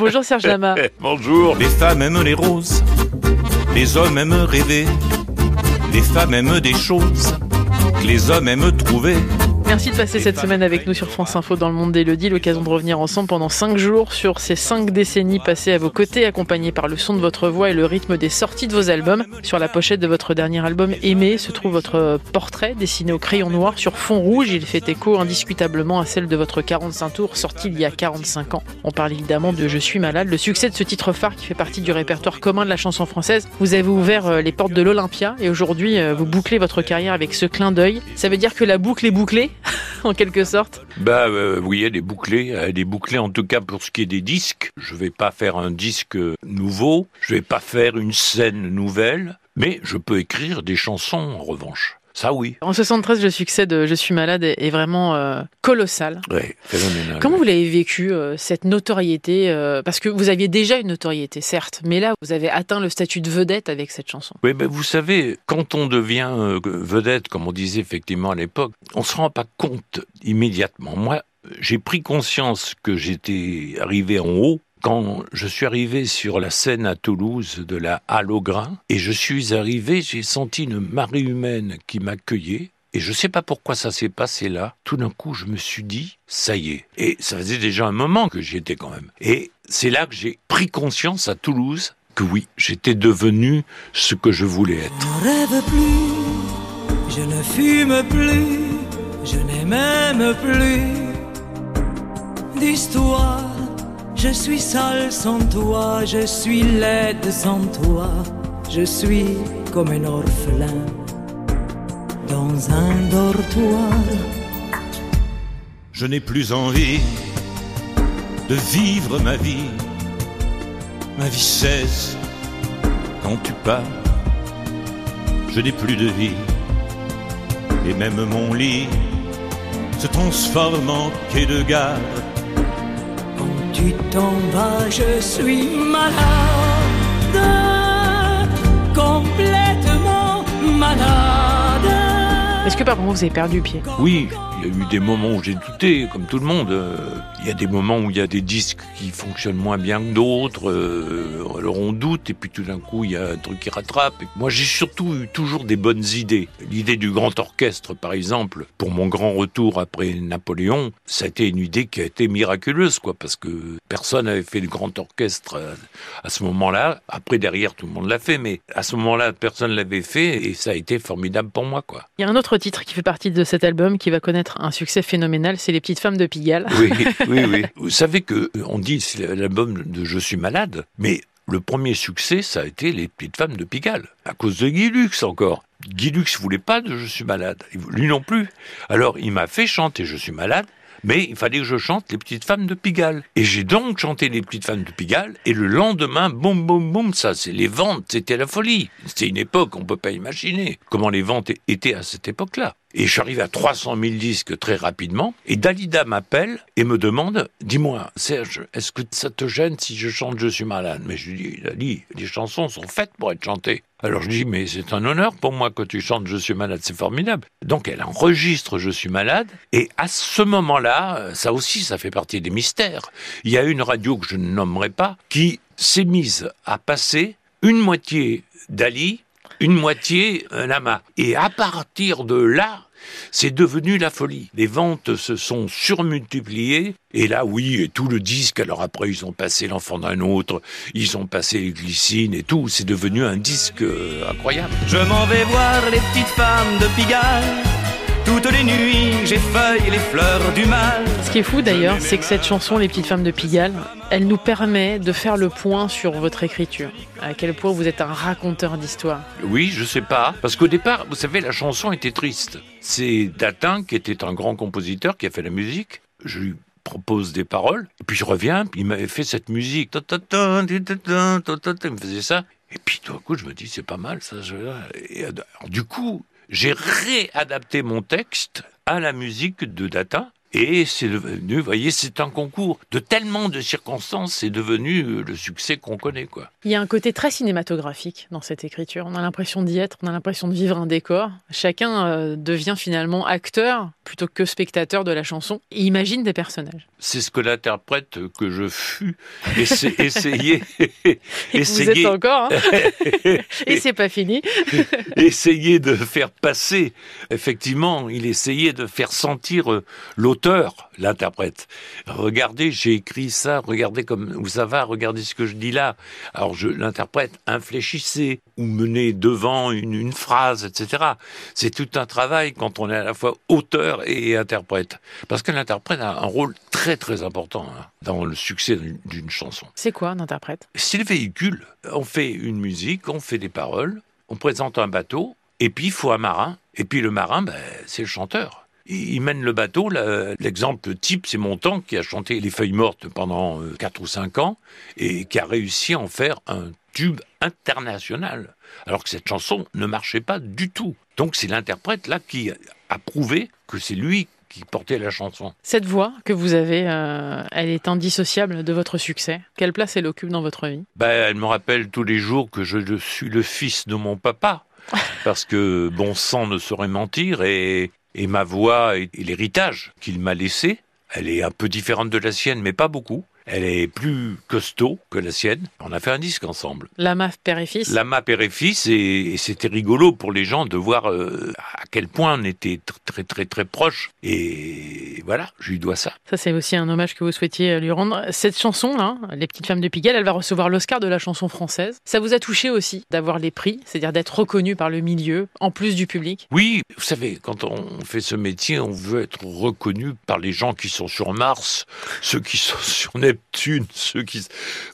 Bonjour Serge Lama. Bonjour. Les femmes aiment les roses, les hommes aiment rêver, les femmes aiment des choses que les hommes aiment trouver. Merci de passer cette semaine avec nous sur France Info dans le monde d'Elodie. L'occasion de revenir ensemble pendant 5 jours sur ces 5 décennies passées à vos côtés, accompagnées par le son de votre voix et le rythme des sorties de vos albums. Sur la pochette de votre dernier album Aimé se trouve votre portrait dessiné au crayon noir sur fond rouge. Il fait écho indiscutablement à celle de votre 45 tours sorti il y a 45 ans. On parle évidemment de Je suis malade, le succès de ce titre phare qui fait partie du répertoire commun de la chanson française. Vous avez ouvert euh, les portes de l'Olympia et aujourd'hui euh, vous bouclez votre carrière avec ce clin d'œil. Ça veut dire que la boucle est bouclée? en quelque sorte Bah euh, oui, elle est bouclée. Elle est bouclée en tout cas pour ce qui est des disques. Je vais pas faire un disque nouveau. Je vais pas faire une scène nouvelle. Mais je peux écrire des chansons en revanche. Ça oui. En 73, le succès de Je suis malade est vraiment euh, colossal. Phénoménal. Comment vous l'avez vécu, euh, cette notoriété euh, Parce que vous aviez déjà une notoriété, certes, mais là, vous avez atteint le statut de vedette avec cette chanson. Oui, mais vous savez, quand on devient vedette, comme on disait effectivement à l'époque, on se rend pas compte immédiatement. Moi, j'ai pris conscience que j'étais arrivé en haut quand je suis arrivé sur la scène à Toulouse de la Halle au Grain, et je suis arrivé, j'ai senti une marée humaine qui m'accueillait, et je sais pas pourquoi ça s'est passé là. Tout d'un coup, je me suis dit, ça y est. Et ça faisait déjà un moment que j'y étais quand même. Et c'est là que j'ai pris conscience à Toulouse que oui, j'étais devenu ce que je voulais être. Je ne rêve plus, je ne fume plus, je n'ai même plus. Je suis sale sans toi, je suis laide sans toi, je suis comme un orphelin dans un dortoir. Je n'ai plus envie de vivre ma vie. Ma vie cesse quand tu pars. Je n'ai plus de vie. Et même mon lit se transforme en quai de gare. Tu t'en vas, je suis malade, complètement malade. Est-ce que par moment vous avez perdu pied? Oui, il y a eu des moments où j'ai douté, comme tout le monde. Euh, Il y a des moments où il y a des disques qui fonctionnent moins bien que d'autres. euh, alors on doute, et puis tout d'un coup, il y a un truc qui rattrape. Moi, j'ai surtout eu toujours des bonnes idées. L'idée du grand orchestre, par exemple, pour mon grand retour après Napoléon, ça a été une idée qui a été miraculeuse, quoi, parce que personne n'avait fait le grand orchestre euh, à ce moment-là. Après, derrière, tout le monde l'a fait, mais à ce moment-là, personne l'avait fait, et ça a été formidable pour moi, quoi. Il y a un autre titre qui fait partie de cet album qui va connaître un succès phénoménal, c'est Les Petites Femmes de Pigalle. Oui, oui, oui. Vous savez que on dit c'est l'album de Je suis malade, mais le premier succès, ça a été Les Petites Femmes de Pigalle, à cause de Guy Lux encore. Guy Lux voulait pas de Je suis malade, lui non plus. Alors il m'a fait chanter Je suis malade, mais il fallait que je chante Les Petites Femmes de Pigalle. Et j'ai donc chanté Les Petites Femmes de Pigalle, et le lendemain, boum, boum, boum, ça, c'est les ventes, c'était la folie. C'était une époque, on peut pas imaginer comment les ventes étaient à cette époque-là. Et arrivé à 300 000 disques très rapidement. Et Dalida m'appelle et me demande, dis-moi, Serge, est-ce que ça te gêne si je chante Je suis malade? Mais je lui dis, Dali, les chansons sont faites pour être chantées. Alors je dis, mais c'est un honneur pour moi que tu chantes Je suis malade, c'est formidable. Donc elle enregistre Je suis malade. Et à ce moment-là, ça aussi, ça fait partie des mystères. Il y a une radio que je ne nommerai pas qui s'est mise à passer une moitié d'Ali, une moitié euh, Lama. Et à partir de là, c'est devenu la folie. Les ventes se sont surmultipliées. Et là, oui, et tout le disque. Alors après, ils ont passé l'enfant d'un autre, ils ont passé les glycines et tout. C'est devenu un disque euh, incroyable. Je m'en vais voir les petites femmes de Pigalle. Toutes les nuits, j'effeuille les fleurs du mal. Ce qui est fou d'ailleurs, c'est que cette chanson, Les Petites Femmes de Pigalle, elle nous permet de faire le point sur votre écriture. À quel point vous êtes un raconteur d'histoire. Oui, je sais pas. Parce qu'au départ, vous savez, la chanson était triste. C'est Datin, qui était un grand compositeur, qui a fait la musique. Je lui propose des paroles. Et puis je reviens, puis il m'avait fait cette musique. Il me faisait ça. Et puis tout à coup, je me dis, c'est pas mal ça. Alors, euh, du coup, j'ai réadapté mon texte à la musique de Datin. Et c'est devenu, vous voyez, c'est un concours de tellement de circonstances, c'est devenu euh, le succès qu'on connaît, quoi. Il y a un côté très cinématographique dans cette écriture. On a l'impression d'y être, on a l'impression de vivre un décor. Chacun euh, devient finalement acteur plutôt que spectateur de la chanson et imagine des personnages. C'est ce que l'interprète que je fus essa- essayait, vous êtes encore, hein et c'est pas fini. essayait de faire passer. Effectivement, il essayait de faire sentir euh, l'auteur, l'interprète. Regardez, j'ai écrit ça, regardez comme où ça va, regardez ce que je dis là. Alors je l'interprète infléchissait ou menait devant une, une phrase, etc. C'est tout un travail quand on est à la fois auteur et interprète. Parce que l'interprète a un rôle très très important hein, dans le succès d'une- d'une chanson. C'est quoi un interprète? C'est le véhicule. On fait une musique, on fait des paroles, on présente un bateau, et puis il faut un marin. Et puis le marin, ben, c'est le chanteur. Il mène le bateau. L'exemple type, c'est Montand qui a chanté Les Feuilles Mortes pendant 4 ou 5 ans et qui a réussi à en faire un tube international. Alors que cette chanson ne marchait pas du tout. Donc c'est l'interprète là qui a prouvé que c'est lui qui portait la chanson. Cette voix que vous avez, euh, elle est indissociable de votre succès. Quelle place elle occupe dans votre vie? Ben, elle me rappelle tous les jours que je suis le fils de mon papa, parce que bon sang ne saurait mentir, et, et ma voix et, l'héritage qu'il m'a laissé, elle est un peu différente de la sienne, mais pas beaucoup. Elle est plus costaud que la sienne. On a fait un disque ensemble. Lama, père et fils Lama père et fils, et, et c'était rigolo pour les gens de voir euh, à quel point on était tr- très très très proches. Et voilà, je lui dois ça. Ça, c'est aussi un hommage que vous souhaitiez lui rendre. Cette chanson-là, Les Petites Femmes de Pigalle, elle va recevoir l'Oscar de la chanson française. Ça vous a touché aussi d'avoir les prix, c'est-à-dire d'être reconnu par le milieu, en plus du public? Oui, vous savez, quand on fait ce métier, on veut être reconnu par les gens qui sont sur Mars, ceux qui sont sur Neptune,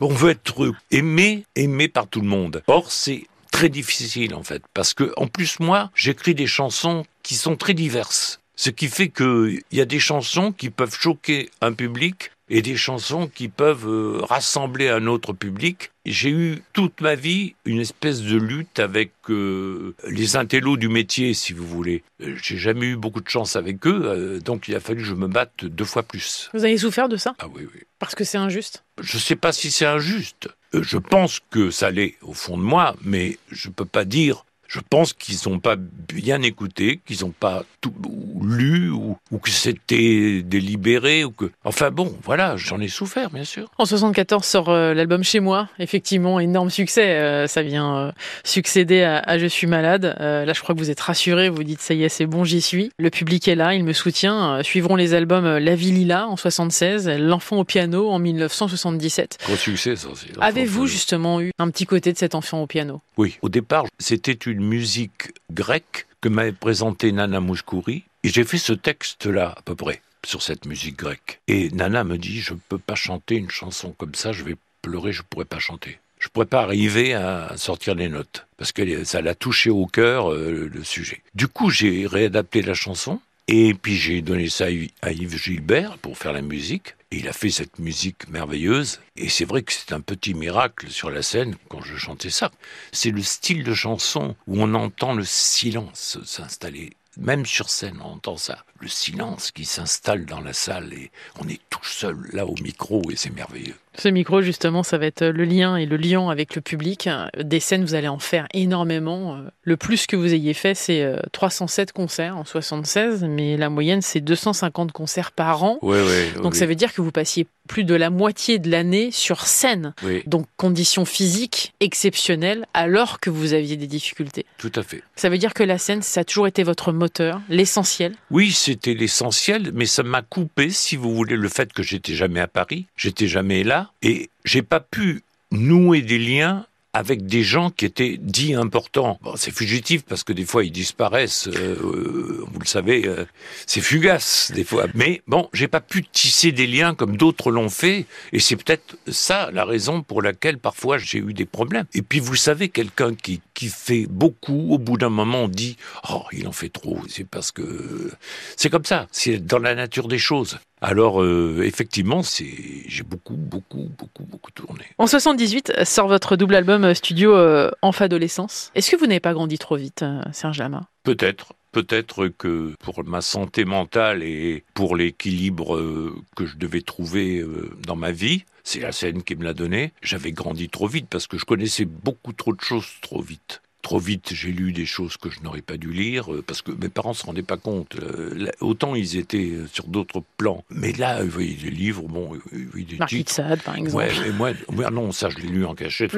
On veut être aimé, aimé par tout le monde. Or, c'est très difficile en fait, parce que en plus moi, j'écris des chansons qui sont très diverses. Ce qui fait qu'il y a des chansons qui peuvent choquer un public et des chansons qui peuvent euh, rassembler un autre public. J'ai eu toute ma vie une espèce de lutte avec euh, les intellos du métier, si vous voulez. Euh, J'ai jamais eu beaucoup de chance avec eux, euh, donc il a fallu que je me batte deux fois plus. Vous avez souffert de ça? Ah oui, oui. Parce que c'est injuste? Je ne sais pas si c'est injuste. Je pense que ça l'est au fond de moi, mais je ne peux pas dire. Je pense qu'ils n'ont pas bien écouté, qu'ils n'ont pas tout ou lu, ou, ou que c'était délibéré, ou que. Enfin bon, voilà, j'en ai souffert, bien sûr. En 74 sort euh, l'album Chez moi, effectivement, énorme succès. euh, ça vient euh, succéder à, à Je suis malade. Là, je crois que vous êtes rassurés, vous dites ça y est, c'est bon, j'y suis. Le public est là, il me soutient. Suivront les albums La vie lila en 76, L'enfant au piano en 1977. Gros succès, ça aussi. Avez-vous justement eu un petit côté de cet enfant au piano? Oui, au départ, c'était une musique grecque que m'avait présentée Nana Mouskouri, et j'ai fait ce texte-là, à peu près, sur cette musique grecque. Et Nana me dit, je ne peux pas chanter une chanson comme ça, je vais pleurer, je ne pourrais pas chanter. Je ne pourrais pas arriver à sortir les notes, parce que ça l'a touché au cœur, euh, le sujet. Du coup, j'ai réadapté la chanson, et puis j'ai donné ça à Yves Gilbert pour faire la musique. Et il a fait cette musique merveilleuse. Et c'est vrai que c'est un petit miracle sur la scène quand je chantais ça. C'est le style de chanson où on entend le silence s'installer. Même sur scène, on entend ça. Le silence qui s'installe dans la salle et on est tout seul là au micro et c'est merveilleux. Ce micro, justement, ça va être le lien et le lien avec le public. Des scènes, vous allez en faire énormément. Le plus que vous ayez fait, c'est 307 concerts en 76, mais la moyenne, c'est 250 concerts par an. Ouais, ouais, Donc oui. ça veut dire que vous passiez plus de la moitié de l'année sur scène. Oui, Donc conditions physiques exceptionnelles alors que vous aviez des difficultés. tout à fait. Ça veut dire que la scène, ça a toujours été votre moteur, l'essentiel? Oui, c'était l'essentiel, mais ça m'a coupé, si vous voulez, le fait que j'étais jamais à Paris, j'étais jamais là, et j'ai pas pu nouer des liens avec des gens qui étaient dits importants. C'est fugitif parce que des fois ils disparaissent, euh, euh, vous le savez, euh, c'est fugace des fois. Mais bon, j'ai pas pu tisser des liens comme d'autres l'ont fait, et c'est peut-être ça la raison pour laquelle parfois j'ai eu des problèmes. Et puis vous savez, quelqu'un qui, qui fait beaucoup, au bout d'un moment on dit, oh, il en fait trop, c'est parce que c'est comme ça, c'est dans la nature des choses. Alors euh, effectivement, c'est j'ai beaucoup, beaucoup, beaucoup, beaucoup tourné. En 78 sort votre double album studio euh, Enf Adolescence. Est-ce que vous n'avez pas grandi trop vite, euh, Serge Lama? Peut-être, peut-être que pour ma santé mentale et pour l'équilibre euh, que je devais trouver euh, dans ma vie, c'est la scène qui me l'a donné. J'avais grandi trop vite parce que je connaissais beaucoup trop de choses trop vite trop vite, j'ai lu des choses que je n'aurais pas dû lire euh, parce que mes parents se rendaient pas compte. Euh, autant ils étaient euh, sur d'autres plans, mais là, vous voyez des livres, bon, des Marquis de Sade, par exemple. Ouais, mais moi, non, ça, je l'ai lu en cachette.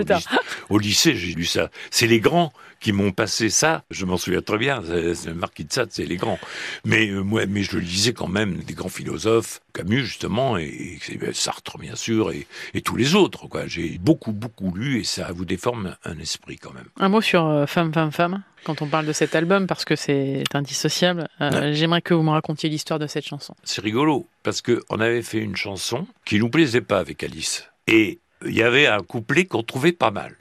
Au lycée, j'ai lu ça. C'est les grands qui m'ont passé ça. Je m'en souviens très bien. C'est Marquis de Sade, c'est les grands. Mais moi, mais je le lisais quand même des grands philosophes, Camus justement, et, et Sartre bien sûr, et, et tous les autres. Quoi. J'ai beaucoup, beaucoup lu, et ça vous déforme un esprit quand même. Un mot sur Femme, femme, femme, quand on parle de cet album, parce que c'est indissociable. Euh, j'aimerais que vous me racontiez l'histoire de cette chanson. C'est rigolo, parce qu'on avait fait une chanson qui nous plaisait pas avec Alice. Et il y avait un couplet qu'on trouvait pas mal.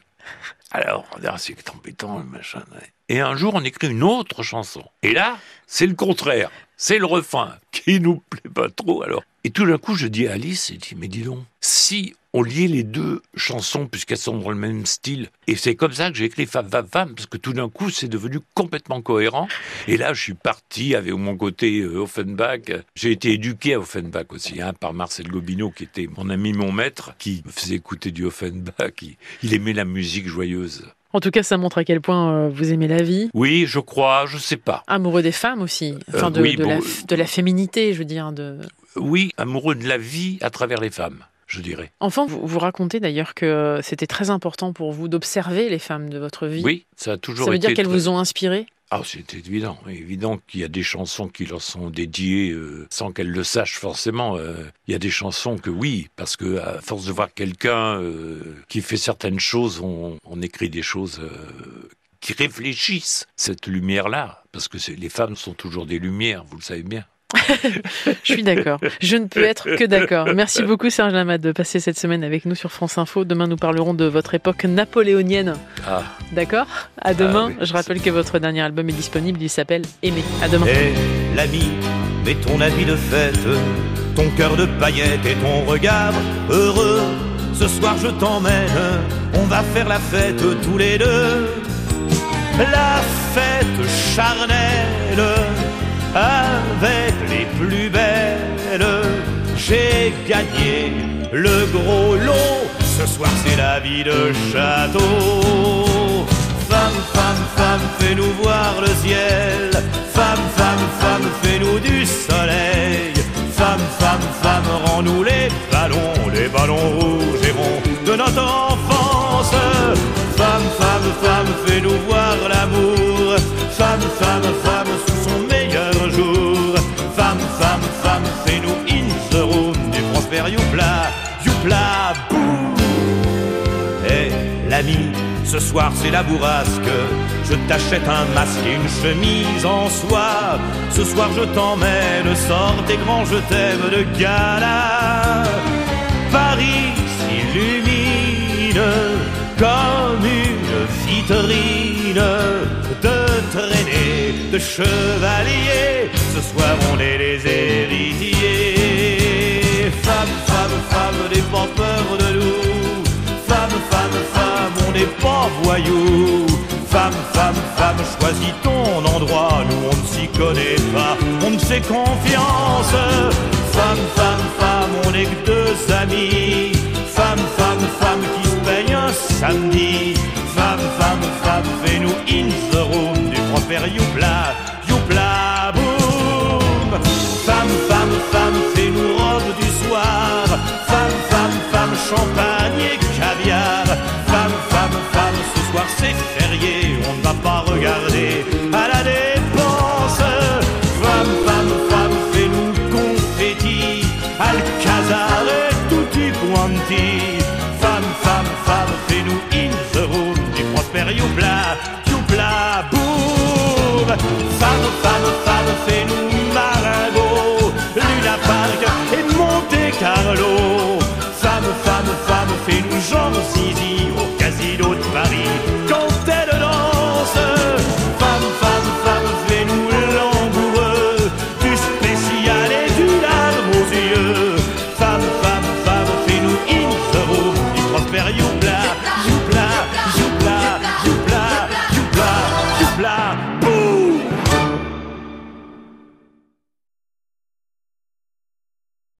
Alors, on dit, ah, c'est embêtant, machin. Et un jour, on écrit une autre chanson. Et là, c'est le contraire. C'est le refrain qui nous plaît pas trop. Alors, et tout d'un coup, je dis à Alice, je dis, mais dis donc, si on liait les deux chansons puisqu'elles sont dans le même style, et c'est comme ça que j'ai écrit Femme, Femme, Femme, parce que tout d'un coup, c'est devenu complètement cohérent. Et là, je suis parti avec mon côté euh, Offenbach. J'ai été éduqué à Offenbach aussi, hein, par Marcel Gobineau, qui était mon ami, mon maître, qui me faisait écouter du Offenbach. il aimait la musique joyeuse. En tout cas, ça montre à quel point euh, vous aimez la vie. Oui, je crois, je sais pas. Amoureux des femmes aussi, enfin euh, de, la, de, la, féminité, je veux dire. De... Oui, amoureux de la vie à travers les femmes je dirais. Enfant, vous, vous racontez d'ailleurs que c'était très important pour vous d'observer les femmes de votre vie. Oui, ça a toujours été. Ça veut dire qu'elles vous ont inspiré? Ah, c'est évident, évident qu'il y a des chansons qui leur sont dédiées euh, sans qu'elles le sachent forcément. Euh, il y a des chansons que oui, parce que à force de voir quelqu'un euh, qui fait certaines choses, on, on écrit des choses qui réfléchissent cette lumière-là, parce que les femmes sont toujours des lumières, vous le savez bien. Je suis d'accord. Je ne peux être que d'accord. Merci beaucoup Serge Lamad de passer cette semaine avec nous sur France Info. Demain, nous parlerons de votre époque napoléonienne. Ah. D'accord? À demain. Ah je rappelle que votre dernier album est disponible. Il s'appelle Aimer. À demain. Hey, l'ami, mets ton habit de fête, ton cœur de paillettes et ton regard heureux. Ce soir, je t'emmène. On va faire la fête tous les deux. La fête charnelle avec les plus belles. J'ai gagné le gros lot. Ce soir c'est la vie de château. Femme, femme, femme, fais-nous voir le ciel. Femme, femme, femme, fais-nous du soleil. Femme, femme, femme, rends-nous les ballons, les ballons rouges et ronds de notre enfance. Femme, femme, femme, fais-nous voir l'amour. Femme, femme, femme, ce soir c'est la bourrasque. Je t'achète un masque et une chemise en soie. Ce soir je t'emmène, sors tes grands je t'aime de gala. Paris s'illumine comme une vitrine de traînée de chevaliers. Ce soir on est les héritiers. Femme, femme, femme, n'est pas peur de nous n'est pas voyou. Femme, femme, femme, choisis ton endroit, nous on ne s'y connaît pas, on ne fait confiance. Femme, femme, femme, on n'est que deux amis. Femme, femme, femme qui se paye un samedi. Femme, femme, femme, fais-nous in the room du propre youpla, youpla, boum. Femme, femme, femme, fais-nous